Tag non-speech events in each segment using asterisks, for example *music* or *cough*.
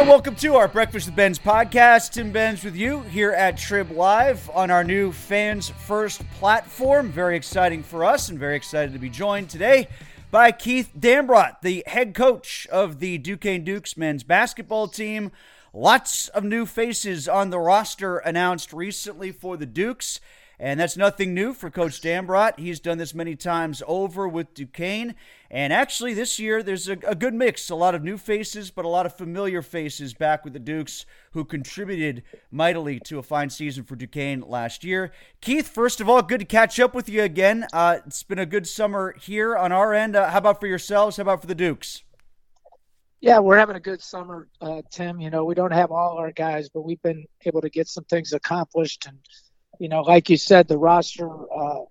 And welcome to our Breakfast with Benz podcast. Tim Benz with you here at Trib Live on our new Fans First platform. Very exciting for us and very excited to be joined today by Keith Dambrot, the head coach of the Duquesne Dukes men's basketball team. Lots of new faces on the roster announced recently for the Dukes. And that's nothing new for Coach Dambrot. He's done this many times over with Duquesne. And actually, this year, there's a, a, good mix. A lot of new faces, but a lot of familiar faces back with the Dukes who contributed mightily to a fine season for Duquesne last year. Keith, first of all, good to catch up with you again. Uh, it's been a good summer here on our end. Uh, how about for yourselves? How about for the Dukes? Yeah, we're having a good summer, uh, Tim. You know, we don't have all our guys, but we've been able to get some things accomplished and – you know, like you said, the roster uh,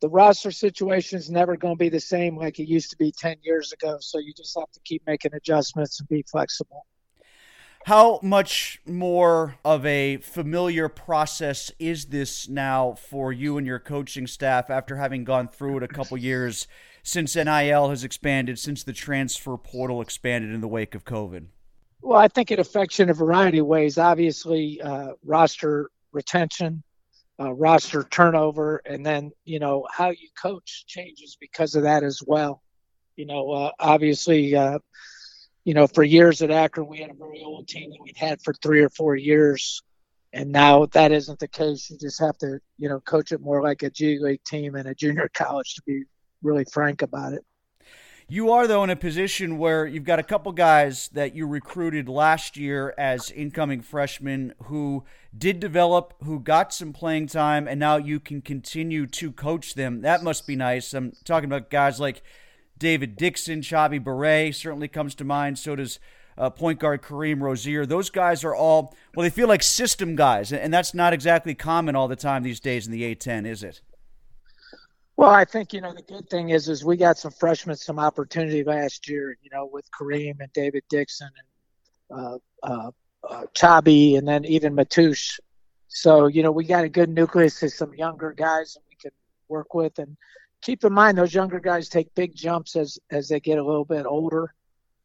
the roster situation is never going to be the same like it used to be 10 years ago. So you just have to keep making adjustments and be flexible. How much more of a familiar process is this now for you and your coaching staff after having gone through it a couple years since NIL has expanded, since the transfer portal expanded in the wake of COVID? Well, I think it affects you in a variety of ways. Obviously, uh, roster retention, uh, roster turnover, and then you know how you coach changes because of that as well. You know, uh, obviously, uh, you know, for years at Akron, we had a very old team that we'd had for three or four years, and now that isn't the case. You just have to, you know, coach it more like a G League team and a junior college to be really frank about it. You are, though, in a position where you've got a couple guys that you recruited last year as incoming freshmen who did develop, who got some playing time, and now you can continue to coach them. That must be nice. I'm talking about guys like David Dixon, Chabi Barre certainly comes to mind. So does uh, point guard Kareem Rozier. Those guys are all, well, they feel like system guys, and that's not exactly common all the time these days in the A10, is it? Well, I think you know the good thing is is we got some freshmen some opportunity last year. You know, with Kareem and David Dixon and uh, uh, uh, Chabi, and then even Matoush. So you know we got a good nucleus of some younger guys that we can work with. And keep in mind those younger guys take big jumps as as they get a little bit older.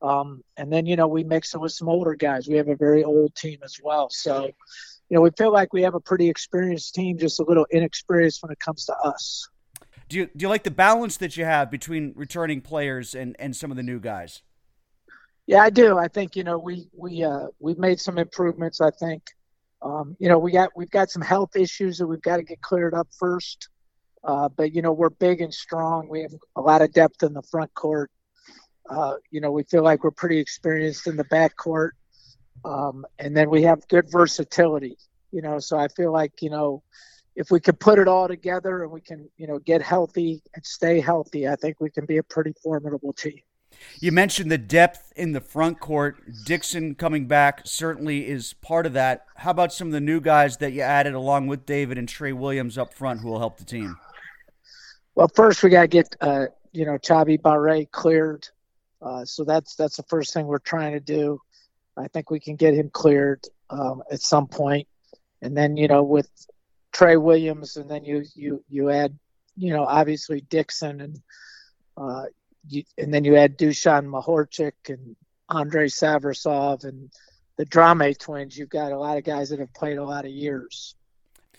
Um, and then you know we mix it with some older guys. We have a very old team as well. So you know we feel like we have a pretty experienced team, just a little inexperienced when it comes to us. Do you do you like the balance that you have between returning players and and some of the new guys? Yeah, I do. I think you know we we uh, we've made some improvements. I think um, you know we got we've got some health issues that we've got to get cleared up first. Uh, but you know we're big and strong. We have a lot of depth in the front court. Uh, you know we feel like we're pretty experienced in the back court, um, and then we have good versatility. You know, so I feel like you know if we can put it all together and we can, you know, get healthy and stay healthy, I think we can be a pretty formidable team. You mentioned the depth in the front court. Dixon coming back certainly is part of that. How about some of the new guys that you added along with David and Tre Williams up front who will help the team? Well, first we got to get uh, you know Chabi Barre cleared. Uh, so that's that's the first thing we're trying to do. I think we can get him cleared um, at some point, and then you know with Tre Williams, and then you you you add you know obviously Dixon and uh, you, and then you add Dusan Mahorcic and Andre Savrasov and the Drame twins. You've got a lot of guys that have played a lot of years.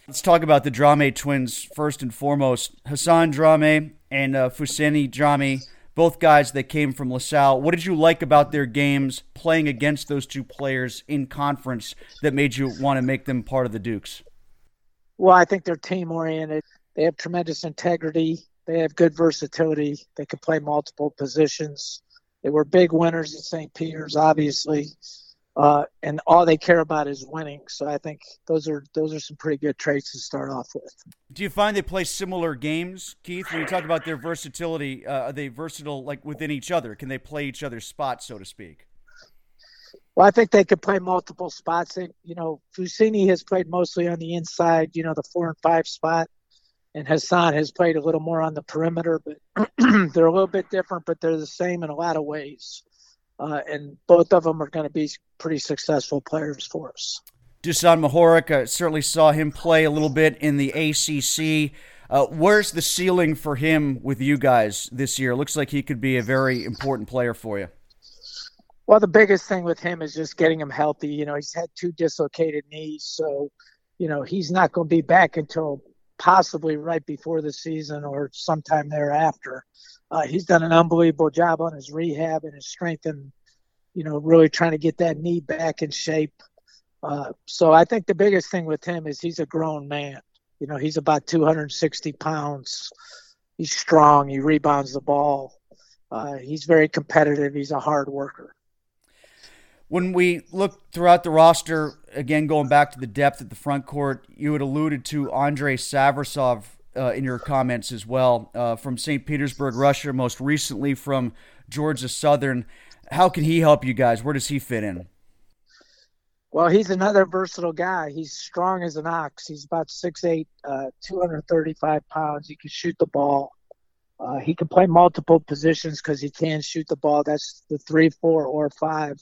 Let's talk about the Drame twins first and foremost. Hassan Drame and uh, Fousseyni Drame, both guys that came from LaSalle. What did you like about their games playing against those two players in conference that made you want to make them part of the Dukes? Well, I think they're team oriented. They have tremendous integrity. They have good versatility. They can play multiple positions. They were big winners at St. Peter's, obviously, uh, and all they care about is winning. So I think those are those are some pretty good traits to start off with. Do you find they play similar games, Keith? When you talk about their versatility, uh, are they versatile like within each other? Can they play each other's spots, so to speak? Well, I think they could play multiple spots. They, you know, Fousseyni has played mostly on the inside, you know, the four and five spot and Hassan has played a little more on the perimeter, but *clears throat* they're a little bit different, but they're the same in a lot of ways. Uh, and both of them are going to be pretty successful players for us. Dusan Mahorcic, uh, certainly saw him play a little bit in the ACC. Uh, where's the ceiling for him with you guys this year? Looks like he could be a very important player for you. Well, the biggest thing with him is just getting him healthy. You know, he's had two dislocated knees, so you know he's not going to be back until possibly right before the season or sometime thereafter. Uh, he's done an unbelievable job on his rehab and his strength and, you know, really trying to get that knee back in shape. Uh, so I think the biggest thing with him is he's a grown man. You know, he's about 260 pounds. He's strong. He rebounds the ball. Uh, he's very competitive. He's a hard worker when we look throughout the roster, again going back to the depth at the front court, you had alluded to Andre Savrasov uh, in your comments as well uh, from St. Petersburg, Russia, most recently from Georgia Southern. How can he help you guys? Where does he fit in? Well, he's another versatile guy. He's strong as an ox. He's about 6'8, uh, 235 pounds. He can shoot the ball. Uh, he can play multiple positions because he can shoot the ball. That's the three, four, or five.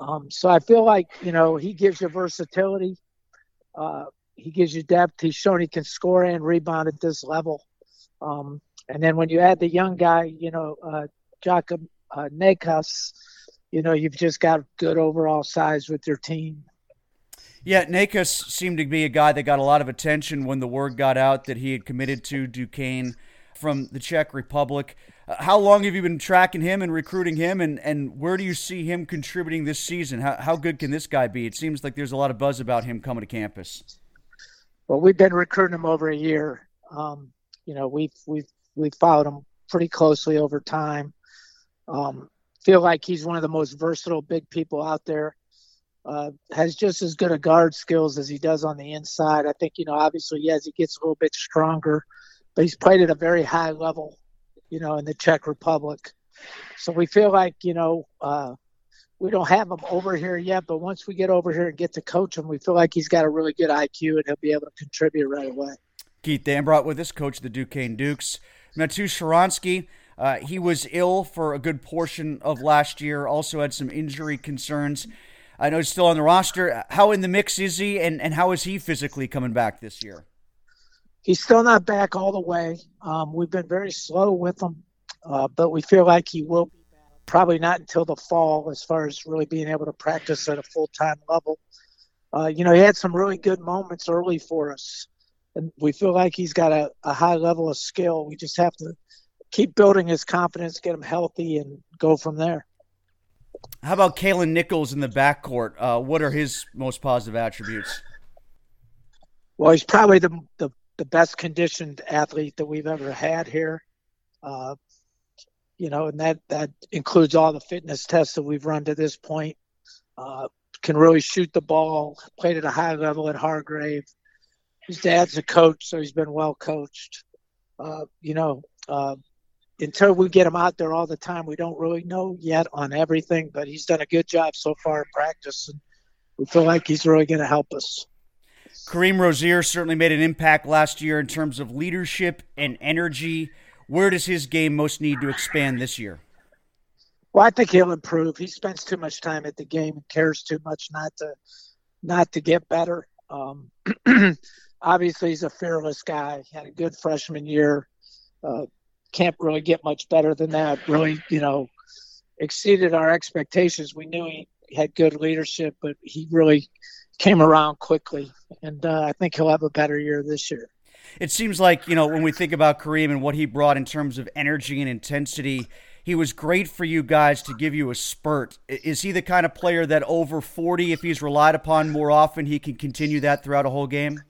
Um, so I feel like you know he gives you versatility. Uh, he gives you depth. He's shown he can score and rebound at this level. Um, and then when you add the young guy, you know, uh, Jakub uh, Necas, you know, you've just got good overall size with your team. Yeah, Necas seemed to be a guy that got a lot of attention when the word got out that he had committed to Duquesne from the Czech Republic. How long have you been tracking him and recruiting him, and, and where do you see him contributing this season? How, how good can this guy be? It seems like there's a lot of buzz about him coming to campus. Well, we've been recruiting him over a year. Um, you know, we've we've we've followed him pretty closely over time. Um, feel like he's one of the most versatile big people out there. Uh, has just as good a guard skills as he does on the inside. I think you know, obviously, as he gets a little bit stronger, but he's played at a very high level, you know, in the Czech Republic. So we feel like, you know, uh, we don't have him over here yet, but once we get over here and get to coach him, we feel like he's got a really good IQ and he'll be able to contribute right away. Keith Dambrot with us, coach of the Duquesne Dukes. Matus Hronsky, uh, he was ill for a good portion of last year, also had some injury concerns. I know he's still on the roster. How in the mix is he, and, and how is he physically coming back this year? He's still not back all the way. Um, we've been very slow with him, uh, but we feel like he will be back. Probably not until the fall, as far as really being able to practice at a full time level. Uh, you know, he had some really good moments early for us, and we feel like he's got a, a high level of skill. We just have to keep building his confidence, get him healthy, and go from there. How about Kalin Nichols in the backcourt? Uh, what are his most positive attributes? Well, he's probably the the the best conditioned athlete that we've ever had here. Uh, you know, and that that includes all the fitness tests that we've run to this point. Uh, can really shoot the ball. Played at a high level at Hargrave. His dad's a coach, so he's been well coached. Uh, you know, uh, until we get him out there all the time, we don't really know yet on everything. But he's done a good job so far in practice, and we feel like he's really going to help us. Kareem Rozier certainly made an impact last year in terms of leadership and energy. Where does his game most need to expand this year? Well, I think he'll improve. He spends too much time at the game and cares too much not to not to get better. Um, *clears throat* obviously, he's a fearless guy. He had a good freshman year. Uh, can't really get much better than that. Really, you know, exceeded our expectations. We knew he had good leadership, but he really came around quickly, and uh, I think he'll have a better year this year. It seems like you know when we think about Kareem and what he brought in terms of energy and intensity, he was great for you guys to give you a spurt. Is he the kind of player that over forty, if he's relied upon more often, he can continue that throughout a whole game?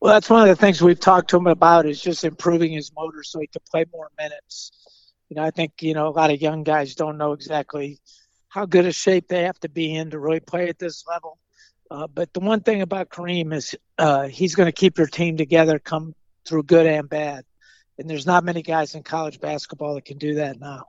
Well, that's one of the things we've talked to him about is just improving his motor so he can play more minutes. You know, I think you know a lot of young guys don't know exactly how good a shape they have to be in to really play at this level. Uh, but the one thing about Kareem is uh, he's going to keep your team together, come through good and bad. And there's not many guys in college basketball that can do that now.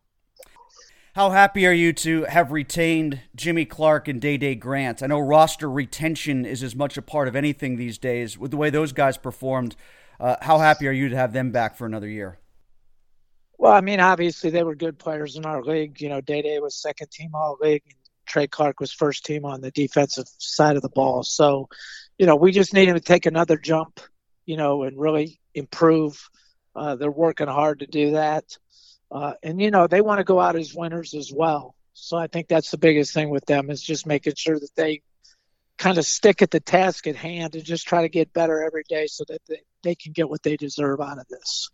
How happy are you to have retained Jimmy Clark and Dae Dae Grant? I know roster retention is as much a part of anything these days. With the way those guys performed, uh, how happy are you to have them back for another year? Well, I mean, obviously they were good players in our league. You know, Dae Dae was second team All League, and Trey Clark was first team on the defensive side of the ball. So, you know, we just need him to take another jump, you know, and really improve. Uh, they're working hard to do that. Uh, and, you know, they want to go out as winners as well. So I think that's the biggest thing with them is just making sure that they kind of stick at the task at hand and just try to get better every day so that they, they can get what they deserve out of this.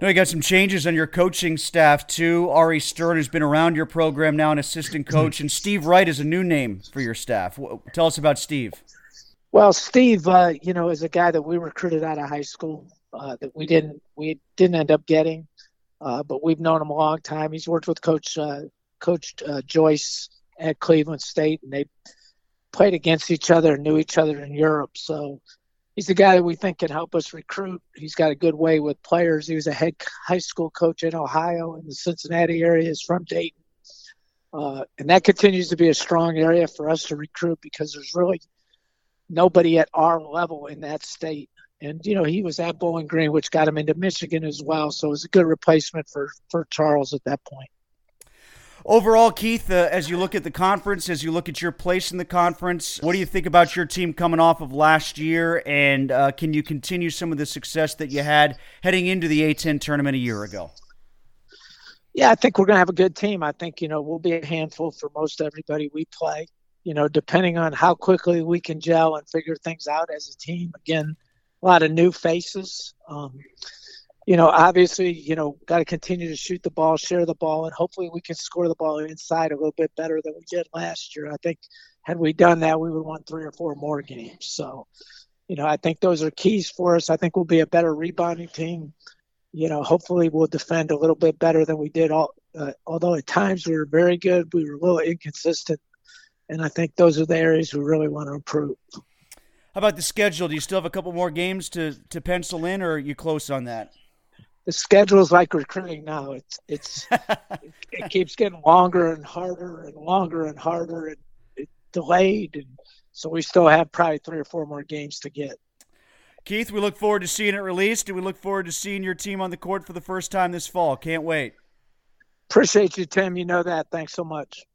Now you got some changes on your coaching staff too. Ari Stern has been around your program now, an assistant *clears throat* coach, and Steve Wright is a new name for your staff. Tell us about Steve. Well, Steve, uh, you know, is a guy that we recruited out of high school uh, that we didn't we didn't end up getting, uh, but we've known him a long time. He's worked with Coach uh, Coach uh, Joyce at Cleveland State, and they played against each other and knew each other in Europe. So he's a guy that we think can help us recruit. He's got a good way with players. He was a head high school coach in Ohio in the Cincinnati area. He's from Dayton. Uh, and that continues to be a strong area for us to recruit because there's really nobody at our level in that state. And, you know, he was at Bowling Green, which got him into Michigan as well. So it was a good replacement for, for Charles at that point. Overall, Keith, uh, as you look at the conference, as you look at your place in the conference, what do you think about your team coming off of last year? And uh, can you continue some of the success that you had heading into the A10 tournament a year ago? Yeah, I think we're going to have a good team. I think, you know, we'll be a handful for most everybody we play, you know, depending on how quickly we can gel and figure things out as a team. Again, a lot of new faces. Um, you know, obviously, you know, got to continue to shoot the ball, share the ball, and hopefully we can score the ball inside a little bit better than we did last year. I think had we done that, we would have won three or four more games. So, you know, I think those are keys for us. I think we'll be a better rebounding team. You know, hopefully we'll defend a little bit better than we did. All, uh, although at times we were very good, we were a little inconsistent, and I think those are the areas we really want to improve. How about the schedule? Do you still have a couple more games to to pencil in, or are you close on that? The schedule is like recruiting now. It's it's it, *laughs* it, keeps getting longer and harder and longer and harder and it delayed, and so we still have probably three or four more games to get. Keith, we look forward to seeing it released, and we look forward to seeing your team on the court for the first time this fall. Can't wait. Appreciate you, Tim. You know that. Thanks so much.